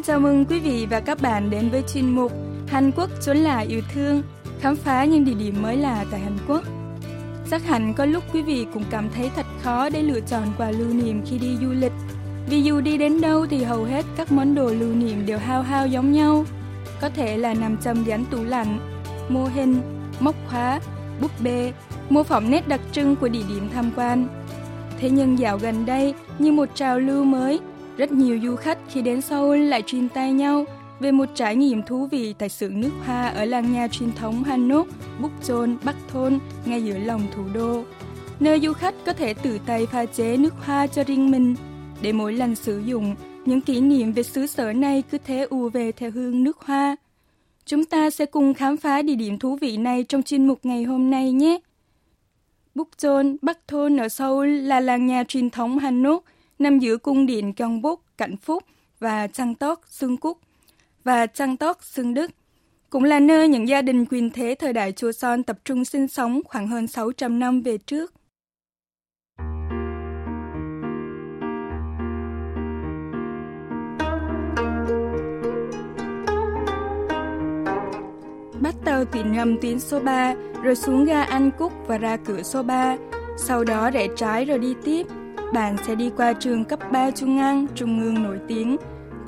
Xin chào mừng quý vị và các bạn đến với chuyên mục Hàn Quốc chốn là yêu thương, khám phá những địa điểm mới lạ tại Hàn Quốc. Chắc hẳn có lúc quý vị cũng cảm thấy thật khó để lựa chọn quà lưu niệm khi đi du lịch. Vì dù đi đến đâu thì hầu hết các món đồ lưu niệm đều hao hao giống nhau. Có thể là nằm trong dán tủ lạnh, mô hình, móc khóa, búp bê, mô phỏng nét đặc trưng của địa điểm tham quan. Thế nhưng dạo gần đây, như một trào lưu mới, rất nhiều du khách khi đến Seoul lại truyền tay nhau về một trải nghiệm thú vị tại xưởng nước hoa ở làng nhà truyền thống Hanok, Bukchon, Bắc Thôn, ngay giữa lòng thủ đô. Nơi du khách có thể tự tay pha chế nước hoa cho riêng mình, để mỗi lần sử dụng, những kỷ niệm về xứ sở này cứ thế ùa về theo hương nước hoa. Chúng ta sẽ cùng khám phá địa điểm thú vị này trong chuyên mục ngày hôm nay nhé. Bukchon, Bắc Thôn ở Seoul là làng nhà truyền thống Hanok, nằm giữa cung điện Gyeongbok, Cảnh Phúc và Trang Tóc, Sương Cúc và Trang Tóc, Sương Đức. Cũng là nơi những gia đình quyền thế thời đại chùa Son tập trung sinh sống khoảng hơn 600 năm về trước. Bắt tàu tuyến ngầm tuyến số 3, rồi xuống ga An Cúc và ra cửa số 3, sau đó rẽ trái rồi đi tiếp – bạn sẽ đi qua trường cấp 3 Trung An, Trung ương nổi tiếng,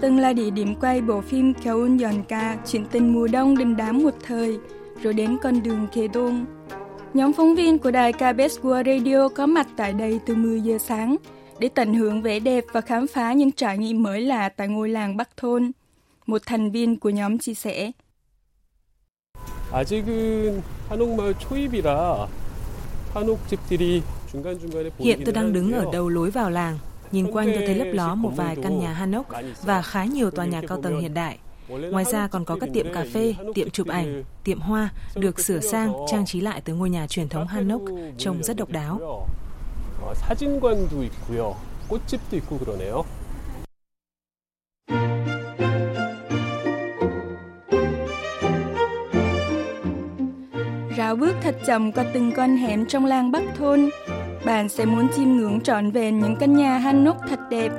từng là địa điểm quay bộ phim Keun Yonka, chuyện tình mùa đông đình đám một thời, rồi đến con đường Kê Đôn. Nhóm phóng viên của đài KBS World Radio có mặt tại đây từ 10 giờ sáng để tận hưởng vẻ đẹp và khám phá những trải nghiệm mới lạ tại ngôi làng Bắc Thôn. Một thành viên của nhóm chia sẻ. 아직은 한옥마을 초입이라 한옥집들이 Hiện tôi đang đứng ở đầu lối vào làng. Nhìn quanh tôi thấy lấp ló một vài căn nhà Hanok và khá nhiều tòa nhà cao tầng hiện đại. Ngoài ra còn có các tiệm cà phê, tiệm chụp ảnh, tiệm hoa được sửa sang, trang trí lại từ ngôi nhà truyền thống Hanok trông rất độc đáo. 사진관도 있고요. 꽃집도 있고 그러네요. Rào bước thật chậm qua từng con hẻm trong làng Bắc Thôn, bạn sẽ muốn chiêm ngưỡng trọn vẹn những căn nhà Hanok thật đẹp.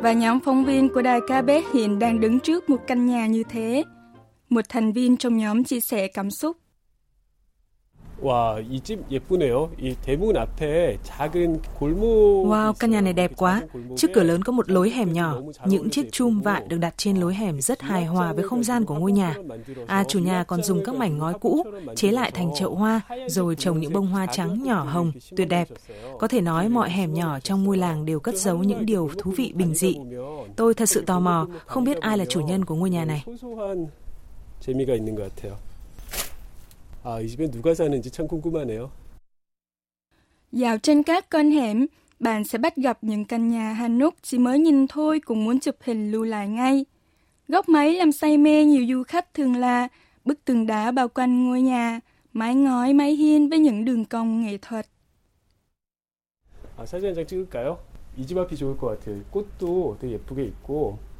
Và nhóm phóng viên của đài KBS hiện đang đứng trước một căn nhà như thế. Một thành viên trong nhóm chia sẻ cảm xúc. Wow, căn nhà này đẹp quá. Trước cửa lớn có một lối hẻm nhỏ. Những chiếc chum vại được đặt trên lối hẻm rất hài hòa với không gian của ngôi nhà. À, chủ nhà còn dùng các mảnh ngói cũ chế lại thành chậu hoa, rồi trồng những bông hoa trắng nhỏ hồng, tuyệt đẹp. Có thể nói mọi hẻm nhỏ trong ngôi làng đều cất giấu những điều thú vị bình dị. Tôi thật sự tò mò, không biết ai là chủ nhân của ngôi nhà này. 재미가 있는 것 같아요. 아, 이 집에 누가 사는지 참 궁금하네요. Dạo trên các con hẻm, bạn sẽ bắt gặp những căn nhà Hanok chỉ mới nhìn thôi cũng muốn chụp hình lưu lại ngay. Góc máy làm say mê nhiều du khách thường là bức tường đá bao quanh ngôi nhà, mái ngói, mái hiên với những đường cong nghệ thuật. 아, 사진 한 장 찍을까요? 이 집 앞이 좋을 것 같아요. 꽃도 되게 예쁘게 있고, 예,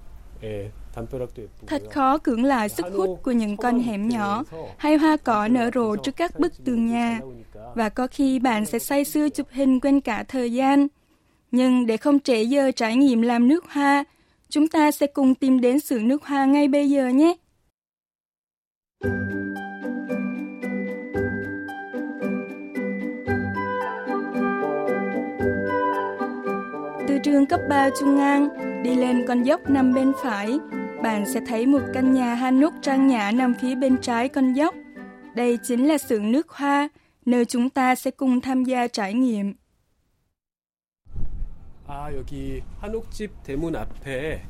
Thật khó cưỡng lại sức hút của những con hẻm nhỏ hay hoa cỏ nở rộ trước các bức tường nhà. Và có khi bạn sẽ say sưa chụp hình quên cả thời gian. Nhưng để không trễ giờ trải nghiệm làm nước hoa, chúng ta sẽ cùng tìm đến xưởng nước hoa ngay bây giờ nhé. Từ trường cấp 3 Trung An, đi lên con dốc nằm bên phải, bạn sẽ thấy một căn nhà Hanok trang nhã nằm phía bên trái con dốc. Đây chính là xưởng nước hoa, nơi chúng ta sẽ cùng tham gia trải nghiệm. 아, 여기 한옥집 대문 앞에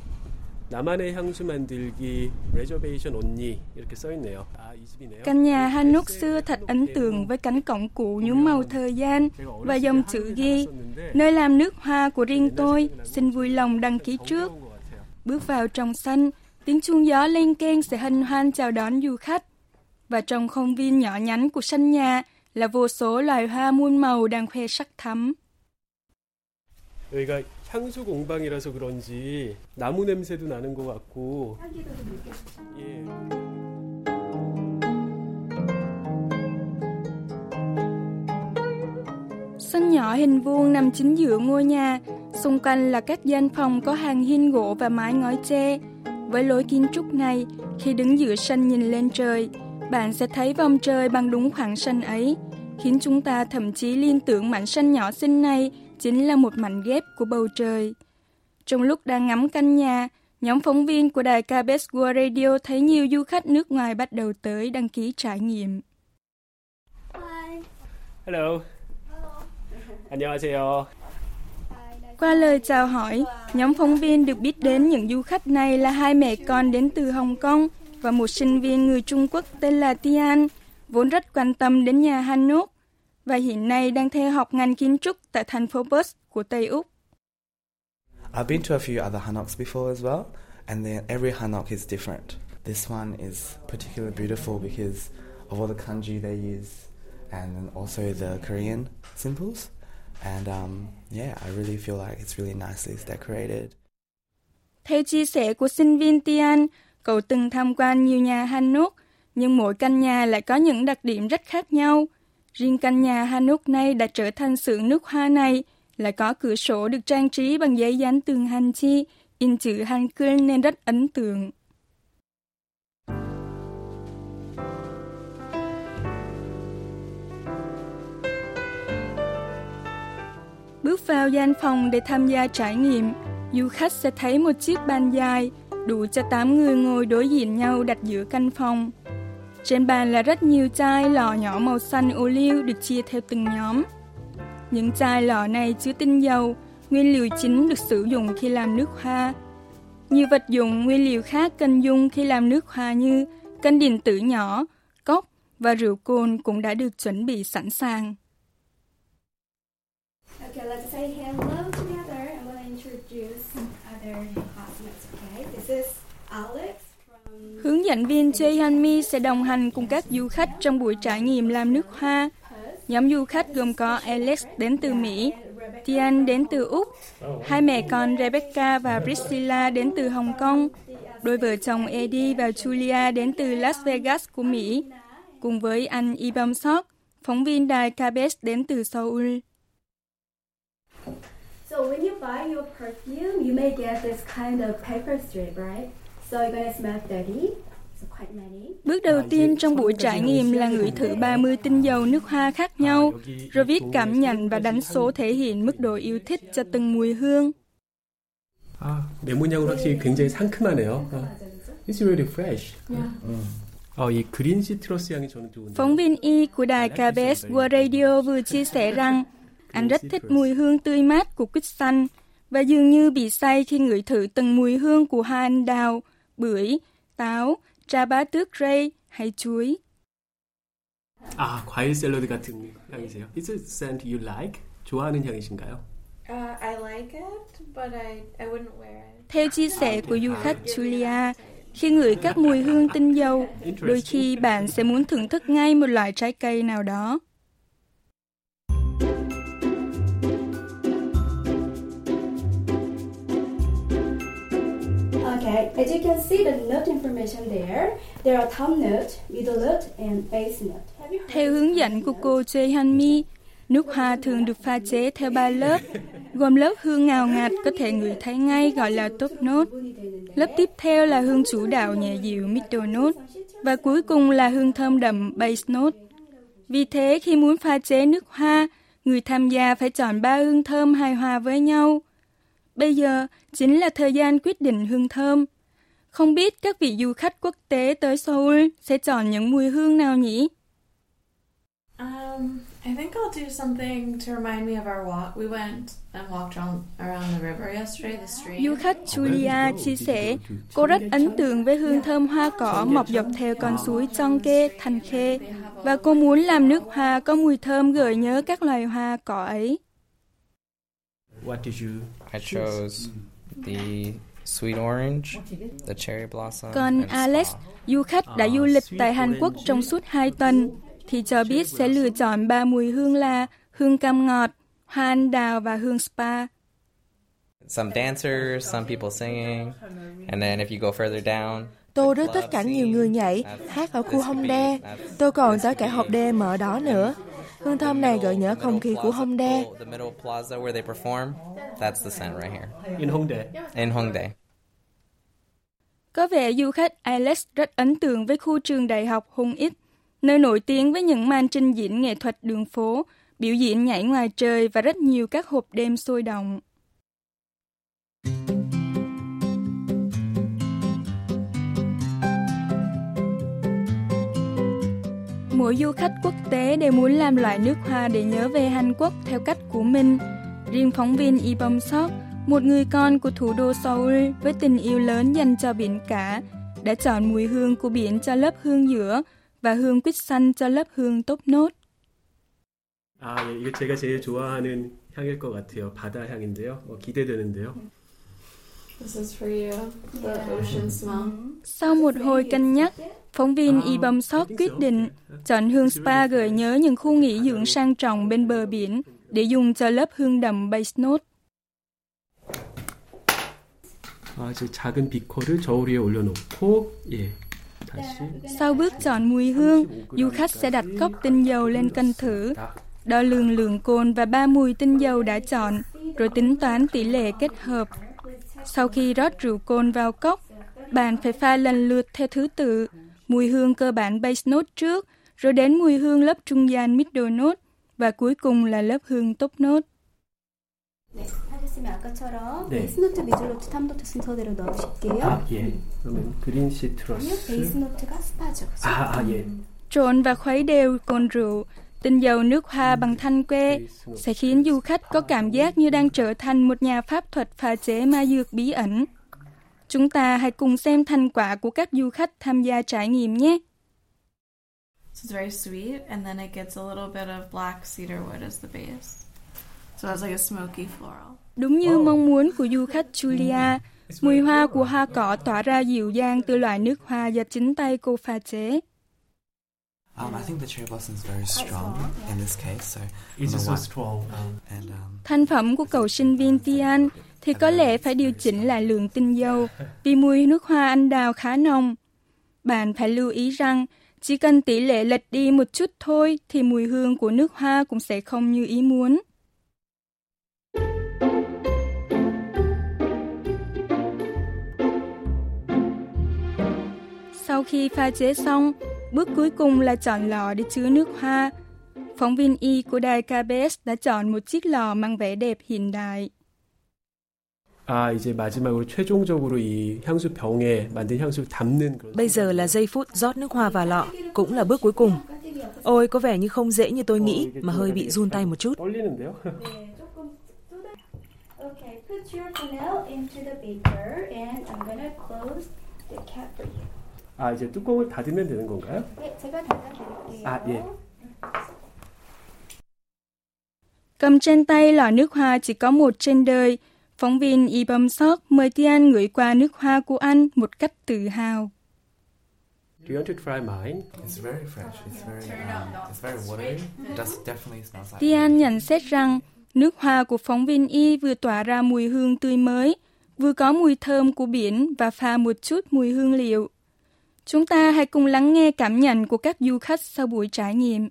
나만의 향수 만들기 reservation only 이렇게 써 있네요. 아, 이 집이네요. Căn nhà Hanok xưa thật ấn tượng với cánh cổng cũ nhuốm màu thời gian và dòng chữ ghi nơi làm nước hoa của riêng tôi, xin vui lòng đăng ký trước. Bước vào trong sân, tiếng chuông gió lên keng sẽ hân hoan chào đón du khách. Và trong không viên nhỏ nhắn của sân nhà là vô số loài hoa muôn màu đang khoe sắc thắm. 여기가 향수 공방이라서 그런지 나무 냄새도 나는 것 같고. 예. Sân nhỏ hình vuông nằm chính giữa ngôi nhà, xung quanh là các gian phòng có hàng hiên gỗ và mái ngói tre, với lối kiến trúc này, khi đứng giữa sân nhìn lên trời, bạn sẽ thấy vòng trời bằng đúng khoảng sân ấy, khiến chúng ta thậm chí liên tưởng mảnh sân nhỏ xinh này chính là một mảnh ghép của bầu trời. Trong lúc đang ngắm căn nhà, nhóm phóng viên của đài KBS World Radio thấy nhiều du khách nước ngoài bắt đầu tới đăng ký trải nghiệm. Hi. Hello. Hello. Qua lời chào hỏi, nhóm phóng viên được biết đến những du khách này là hai mẹ con đến từ Hồng Kông và một sinh viên người Trung Quốc tên là Tian, vốn rất quan tâm đến nhà Hanok và hiện nay đang theo học ngành kiến trúc tại thành phố Perth của Tây Úc. I've been to a few other Hanoks before as well, and then every Hanok is different. This one is particularly beautiful because of all the kanji they use and also the Korean symbols. And um, yeah, I really feel like it's really nicely decorated. Theo chia sẻ của sinh viên Tian, cậu từng tham quan nhiều nhà Hanok, nhưng mỗi căn nhà lại có những đặc điểm rất khác nhau. Riêng căn nhà Hanok này đã trở thành xưởng nước hoa này, là có cửa sổ được trang trí bằng giấy dán tường hành chi, in chữ Hangul nên rất ấn tượng. Bước vào gian phòng để tham gia trải nghiệm, du khách sẽ thấy một chiếc bàn dài, đủ cho 8 người ngồi đối diện nhau đặt giữa căn phòng. Trên bàn là rất nhiều chai lọ nhỏ màu xanh ô liu được chia theo từng nhóm. Những chai lọ này chứa tinh dầu, nguyên liệu chính được sử dụng khi làm nước hoa. Nhiều vật dụng nguyên liệu khác cần dùng khi làm nước hoa như cân điện tử nhỏ, cốc và rượu cồn cũng đã được chuẩn bị sẵn sàng. Okay, let's say hello together. I'm going to introduce other classmates, okay? This is Alex. Hướng dẫn viên Choi Han Mi sẽ đồng hành cùng các du khách trong buổi trải nghiệm làm nước hoa. Nhóm du khách gồm có Alex đến từ Mỹ, Tian đến từ Úc, hai mẹ con Rebecca và Priscilla đến từ Hồng Kông, đôi vợ chồng Eddie và Julia đến từ Las Vegas của Mỹ, cùng với anh Ibam Sok, phóng viên đài KBS đến từ Seoul. So when you buy your perfume, you may get this kind of paper strip, right? So you're gonna smell dirty. Bước đầu tiên trong buổi trải nghiệm là ngửi thử 30 tinh dầu nước hoa khác nhau, rồi viết cảm nhận và đánh số thể hiện mức độ yêu thích cho từng mùi hương. 아, 메모냥은 확실히 굉장히 상큼하네요. 아, it's really fresh. Yeah. 어, 이 그린 시트러스 향이 저는 좋은데. Phóng viên Y của đài KBS World Radio vừa chia sẻ rằng anh rất thích mùi hương tươi mát của quýt xanh và dường như bị say khi ngửi thử từng mùi hương của hoa anh đào, bưởi, táo, trà bá tước ray hay chuối. 아, 과일 샐러드 같은 향이세요? Is it scent you like? 좋아하는 향이신가요? Uh, I like it, but I, I wouldn't wear it. Theo chia sẻ của du khách Julia, khi ngửi các mùi hương tinh dầu, đôi khi bạn sẽ muốn thưởng thức ngay một loại trái cây nào đó. Okay, as you can see the note information there, there are top note, middle note and base note. Theo hướng dẫn của cô Jae Han Mi, nước hoa thường được pha chế theo ba lớp, gồm lớp hương ngào ngạt có thể ngửi thấy ngay gọi là top note. Lớp tiếp theo là hương chủ đạo nhẹ dịu middle note và cuối cùng là hương thơm đậm base note. Vì thế khi muốn pha chế nước hoa, người tham gia phải chọn ba hương thơm hài hòa với nhau – Bây giờ chính là thời gian quyết định hương thơm. Không biết các vị du khách quốc tế tới Seoul sẽ chọn những mùi hương nào nhỉ? Um, I think I'll do something to remind me of our walk. We went and walked around, around the river yesterday, the stream. Du khách Julia chia sẻ, cô rất ấn tượng với hương thơm hoa cỏ mọc dọc theo con suối Chongke, Thanh Khê, và cô muốn làm nước hoa có mùi thơm gợi nhớ các loài hoa cỏ ấy. What did you I chose the sweet orange, the cherry blossom. Còn Alex, du khách đã du lịch tại Hàn Quốc trong suốt 2 tuần, thì cho biết sẽ lựa chọn ba mùi hương là hương cam ngọt, hoa anh đào và hương spa. Some dancers, some people singing, and then if you go further down, Tôi rất thích cảnh nhiều người nhảy, hát ở khu Hongdae. Tôi còn tới cả hộp đêm ở đó nữa. Hương thơm này gợi nhớ không khí của Hongdae. That's the scent right here. In Hongdae. In Hongdae. Có vẻ du khách Alex rất ấn tượng với khu trường đại học Hùng Ích, nơi nổi tiếng với những màn trình diễn nghệ thuật đường phố, biểu diễn nhảy ngoài trời và rất nhiều các hộp đêm sôi động. Mỗi du khách quốc tế đều muốn làm loại nước hoa để nhớ về Hàn Quốc theo cách của mình. Riêng phóng viên Y Bom Sok, một người con của thủ đô Seoul với tình yêu lớn dành cho biển cả, đã chọn mùi hương của biển cho lớp hương giữa và hương quýt xanh cho lớp hương tốt nốt. 아, 예, 이거 제가 제일 좋아하는 향일 것 같아요. 바다 향인데요. 어, 기대되는데요. This is for you. The ocean smell. Sau một hồi cân nhắc, phóng viên Y Bom Sóc quyết định chọn hương spa gợi nhớ những khu nghỉ dưỡng sang trọng bên bờ biển để dùng cho lớp hương đậm base note. Sau bước chọn mùi hương, du khách sẽ đặt cốc tinh dầu lên cân thử, đo lường lượng cồn và ba mùi tinh dầu đã chọn, rồi tính toán tỷ lệ kết hợp. Sau khi rót rượu cồn vào cốc, bạn phải pha lần lượt theo thứ tự, mùi hương cơ bản base note trước, rồi đến mùi hương lớp trung gian middle note, và cuối cùng là lớp hương top note. 네, 하셨으면 아까처럼 네. 베이스노트, 미들노트, 탑노트 순서대로 넣으실게요. 아, 예. 그러면 그린 아니요, 시트러스 베이스노트가 스파죠. 그죠? 아, 아, 예. Trộn và khuấy đều cồn rượu, tinh dầu nước hoa bằng thanh que sẽ khiến du khách có cảm giác như đang trở thành một nhà pháp thuật pha chế ma dược bí ẩn. Chúng ta hãy cùng xem thành quả của các du khách tham gia trải nghiệm nhé. So it's very sweet, and then it gets a little bit of black cedar wood as the base. So it has like a smoky floral. Đúng như mong muốn của du khách Julia, mùi hoa của hoa cỏ tỏa ra dịu dàng từ loại nước hoa do chính tay cô pha chế. Um, I think the cherry blossom is very strong in this case, so It's so strong. Um, and um, Thành phẩm của cậu sinh viên Tian thì có lẽ phải điều chỉnh lại lượng tinh dầu vì mùi nước hoa anh đào khá nồng. Bạn phải lưu ý rằng chỉ cần tỷ lệ lệch đi một chút thôi thì mùi hương của nước hoa cũng sẽ không như ý muốn. Sau khi pha chế xong, bước cuối cùng là chọn lọ để chứa nước hoa. Phóng viên Y của đài KBS đã chọn một chiếc lò mang vẻ đẹp hiện đại. 아, 이제 마지막으로 최종적으로 이 향수 병에 만든 향수를 담는 그런 Bây giờ là giây phút rót nước hoa vào lọ, cũng là bước cuối cùng. Ôi, có vẻ như không dễ như tôi nghĩ, mà hơi bị run tay một chút. 떨리는데요. 네, 조금 쏟아. Okay, put your funnel into the beaker, and I'm gonna close the cap for you. 아, 이제 뚜껑을 닫으면 되는 건가요? 네, 제가 닫아드릴게요. 아, 예. Cầm trên tay lọ nước hoa chỉ có một trên đời. Phóng viên Y Bom Sok mời Tian ngửi qua nước hoa của anh một cách tự hào. Do you want to try mine? it's very fresh. It's very um, it's very watery. It does definitely smells like. Tian nhận xét rằng nước hoa của phóng viên Y vừa tỏa ra mùi hương tươi mới, vừa có mùi thơm của biển và pha một chút mùi hương liệu. Chúng ta hãy cùng lắng nghe cảm nhận của các du khách sau buổi trải nghiệm.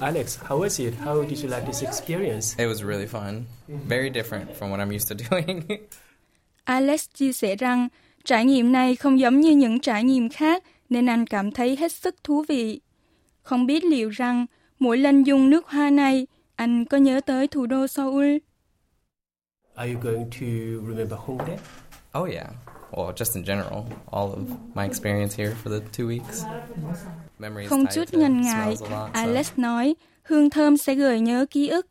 Alex, how was it? How did you like this experience? It was really fun. Very different from what I'm used to doing. Alex chia sẻ rằng trải nghiệm này không giống như những trải nghiệm khác nên anh cảm thấy hết sức thú vị. Không biết liệu rằng mỗi lần dùng nước hoa này, anh có nhớ tới thủ đô Seoul? Are you going to remember Hongdae? oh yeah. Well, just in general, all of my experience here for the two weeks. Memories Không chút ngần ngại, Alex nói hương thơm sẽ gợi nhớ ký ức.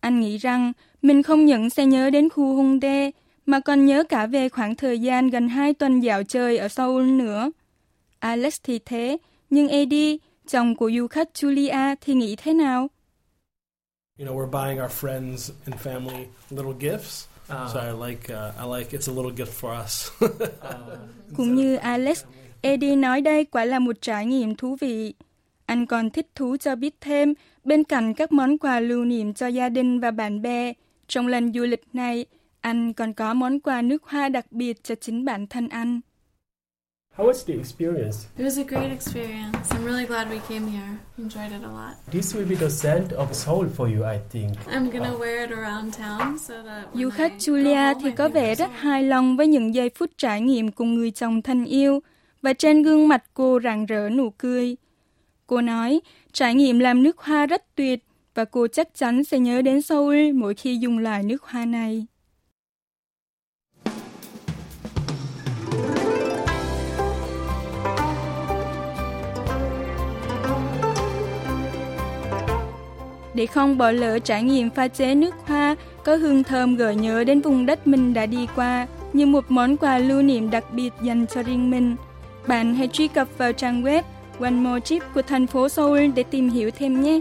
Anh nghĩ rằng mình không những sẽ nhớ đến khu Hongdae mà còn nhớ cả về khoảng thời gian gần 2 tuần dạo chơi ở Seoul nữa. Alex thì thế, nhưng Eddie, chồng của du khách Julia thì nghĩ thế nào? You know, we're buying our friends and family little gifts. Ah. So I like, uh, I like it's a little gift for us. Cũng như Alex, Eddie nói đây quả là một trải nghiệm thú vị. Anh còn thích thú cho biết thêm, bên cạnh các món quà lưu niệm cho gia đình và bạn bè, trong lần du lịch này, anh còn có món quà nước hoa đặc biệt cho chính bản thân anh. How was the experience? It was a great experience. I'm really glad we came here. Enjoyed it a lot. This will be the scent of Seoul for you, I think. I'm gonna wear it around town so that Du khách Julia thì có vẻ rất hài lòng với những giây phút trải nghiệm cùng người chồng thân yêu và trên gương mặt cô rạng rỡ nụ cười. Cô nói, trải nghiệm làm nước hoa rất tuyệt và cô chắc chắn sẽ nhớ đến Seoul mỗi khi dùng loại nước hoa này. Để không bỏ lỡ trải nghiệm pha chế nước hoa, có hương thơm gợi nhớ đến vùng đất mình đã đi qua, như một món quà lưu niệm đặc biệt dành cho riêng mình. Bạn hãy truy cập vào trang web One More Trip của thành phố Seoul để tìm hiểu thêm nhé.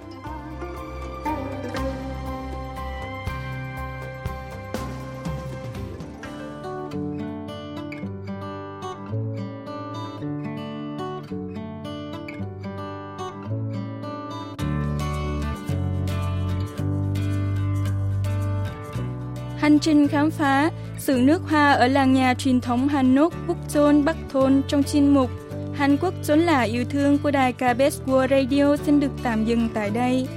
Hành trình khám phá sự nước hoa ở làng nhà truyền thống Hanok, Bukchon, Bắc Thôn trong chuyên mục Hàn Quốc chốn là yêu thương của đài KBS World Radio xin được tạm dừng tại đây.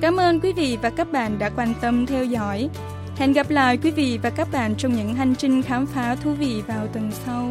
Cảm ơn quý vị và các bạn đã quan tâm theo dõi. Hẹn gặp lại quý vị và các bạn trong những hành trình khám phá thú vị vào tuần sau.